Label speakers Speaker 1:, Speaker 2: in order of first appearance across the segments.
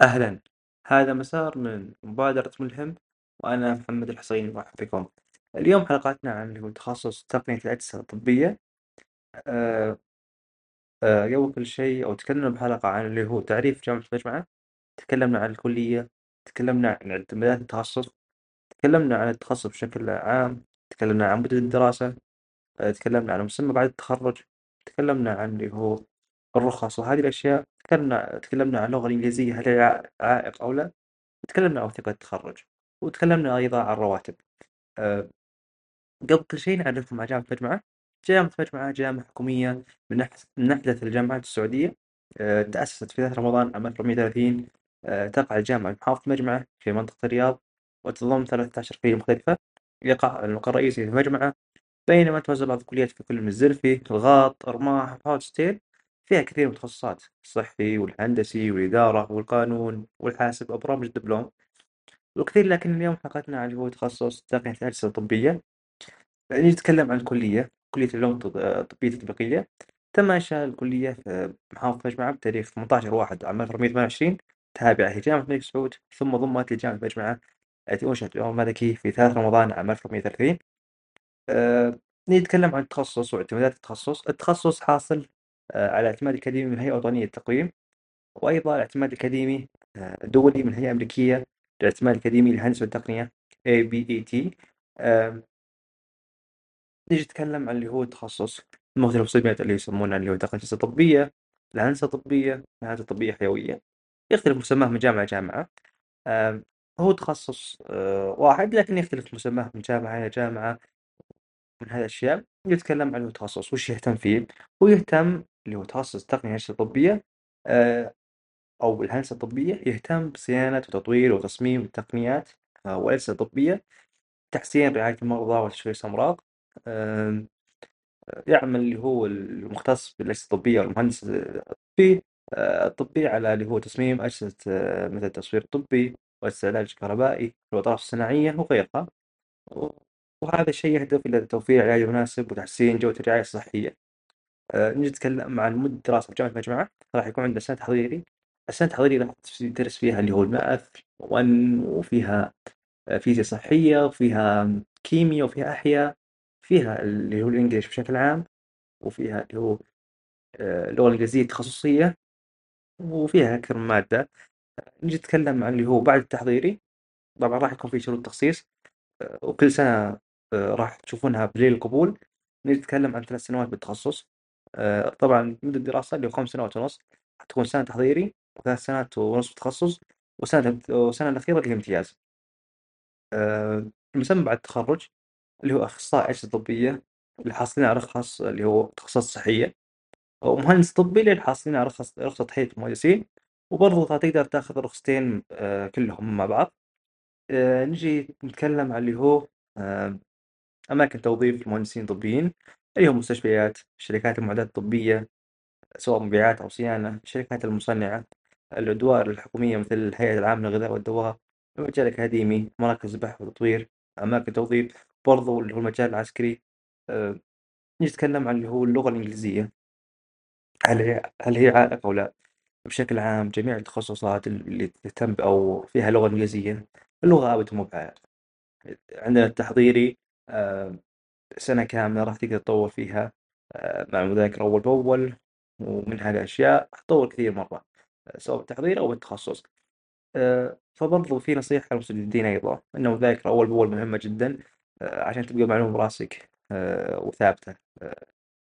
Speaker 1: أهلا. هذا مسار من مبادرة ملهم وأنا محمد الحصين مرحب بكم اليوم حلقتنا عن اللي هو تخصص تقنية الأجهزة الطبية. أه أه قبل كل شيء أو تكلمنا بحلقة عن اللي هو تعريف جامعة المجمعة تكلمنا عن الكلية. تكلمنا عن اعتمادات التخصص. تكلمنا عن التخصص بشكل عام. تكلمنا عن مدة الدراسة. أه تكلمنا عن مسمى بعد التخرج. تكلمنا عن اللي هو الرخص. وهذه الأشياء تكلمنا تكلمنا عن اللغة الإنجليزية هل هي عائق أو لا؟ وتكلمنا عن وثيقة التخرج وتكلمنا أيضا عن الرواتب أه قبل كل شيء نعرفكم على جامعة مجمعة جامعة مجمعة جامعة حكومية من من أحدث الجامعات السعودية. أه تأسست في ثلاث رمضان عام 1430 أه تقع الجامعة بمحافظة مجمعة في منطقة الرياض وتضم 13 كلية مختلفة. يقع المقر الرئيسي في مجمعة بينما توزع بعض الكليات في كل من الزلفي الغاط رماح ستيل فيها كثير من التخصصات الصحي والهندسي والإدارة والقانون والحاسب وبرامج الدبلوم وكثير لكن اليوم حلقتنا عن هو تخصص تقنية الأجهزة الطبية نجي نتكلم عن الكلية كلية العلوم الطب- الطبية التطبيقية. تم إنشاء الكلية في محافظة مجمعة بتاريخ 18 واحد عام 1428 تابعة لجامعة الملك سعود ثم ضمت لجامعة مجمعة التي أنشئت في اليوم الملكي في 3 رمضان عام 1430 آه، نيجي نتكلم عن التخصص واعتمادات التخصص. التخصص حاصل على اعتماد أكاديمي من الهيئة الوطنية للتقويم وأيضا الاعتماد الأكاديمي آه، دولي من هيئة أمريكية للاعتماد الأكاديمي للهندسة والتقنية ABET آم، نيجي نتكلم عن اللي هو التخصص. المختلف السمات اللي يسمونها اللي هو تقنية الطبية الهندسة الطبية الهندسة الطبية حيوية يختلف مسماه من جامعة لجامعة. هو تخصص آه، واحد لكن يختلف مسماه من جامعة إلى جامعة من هذه الأشياء. يتكلم عن التخصص وش يهتم فيه؟ هو يهتم اللي هو تخصص تقنية الهندسة الطبية آه، أو الهندسة الطبية يهتم بصيانة وتطوير وتصميم التقنيات والأجهزة الطبية تحسين رعاية المرضى وتشخيص أمراض آم، يعمل اللي هو المختص بالأجهزة الطبية والمهندس الطبي آه، الطبي على اللي هو تصميم أجهزة آه، مثل التصوير الطبي وأجهزة العلاج الكهربائي والأطراف الصناعية وغيرها وهذا الشيء يهدف إلى توفير علاج مناسب وتحسين جودة الرعاية الصحية. آه، نجي نتكلم عن مدة الدراسة في جامعة المجمعة راح يكون عندنا سنة تحضيري. السنة التحضيري راح تدرس فيها اللي هو الماث 1 وفيها آه، فيزياء صحية وفيها كيمياء وفيها أحياء فيها اللي هو الإنجليش بشكل عام وفيها اللي هو آه، اللغة الإنجليزية التخصصية وفيها أكثر من مادة. نجي نتكلم عن اللي هو بعد التحضيري. طبعا راح يكون في شروط تخصيص آه، وكل سنة راح تشوفونها بليل القبول. نتكلم عن ثلاث سنوات بالتخصص. آه، طبعا مدة الدراسة اللي هو خمس سنوات ونص حتكون سنة تحضيري وثلاث سنوات ونص تخصص وسنة والسنة الأخيرة اللي هي امتياز. آه، المسمى بعد التخرج اللي هو أخصائي أجهزة طبية اللي حاصلين على رخص اللي هو تخصص صحية. ومهندس طبي اللي حاصلين على رخص رخصة تحية المهندسين. وبرضه تقدر تاخذ الرخصتين آه، كلهم مع بعض. نجي نتكلم عن اللي هو أماكن توظيف المهندسين الطبيين اللي هم مستشفيات شركات المعدات الطبية سواء مبيعات أو صيانة الشركات المصنعة الأدوار الحكومية مثل الهيئة العامة للغذاء والدواء المجال الأكاديمي مراكز البحث والتطوير أماكن توظيف برضو اللي هو المجال العسكري أه نتكلم عن اللي هو اللغة الإنجليزية. هل هي هل هي عائق أو لا؟ بشكل عام جميع التخصصات اللي تهتم أو فيها لغة إنجليزية اللغة أبدا مو عندنا التحضيري أه سنة كاملة راح تقدر تطور فيها أه مع المذاكرة أول بأول ومن هذه الأشياء حتطور كثير مرة سواء بالتحضير أو بالتخصص. أه فبرضو في نصيحة للمستجدين أيضا أن المذاكرة أول بأول مهمة جدا عشان تبقى معلومة براسك وثابتة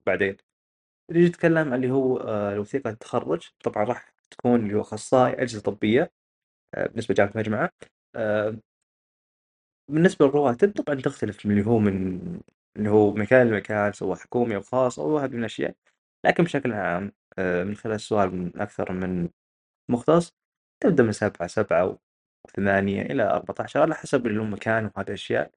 Speaker 1: بعدين. نيجي نتكلم عن اللي هو أه وثيقة التخرج طبعا راح تكون اللي هو أخصائي أجهزة طبية بالنسبة لجامعة المجمعة بالنسبة للرواتب طبعا تختلف من اللي هو من اللي هو مكان لمكان سواء حكومي أو خاص أو هذه من الأشياء لكن بشكل عام أه من خلال السؤال من أكثر من مختص تبدأ من سبعة سبعة وثمانية إلى أربعة عشر على حسب اللي هو مكان وهذه الأشياء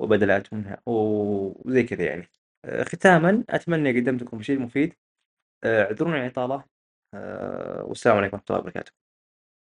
Speaker 1: وبدلات منها وزي كذا يعني. آه، ختاما أتمنى قدمت لكم شيء مفيد. آه، اعذروني عن الإطالة. آه، والسلام عليكم ورحمة الله وبركاته.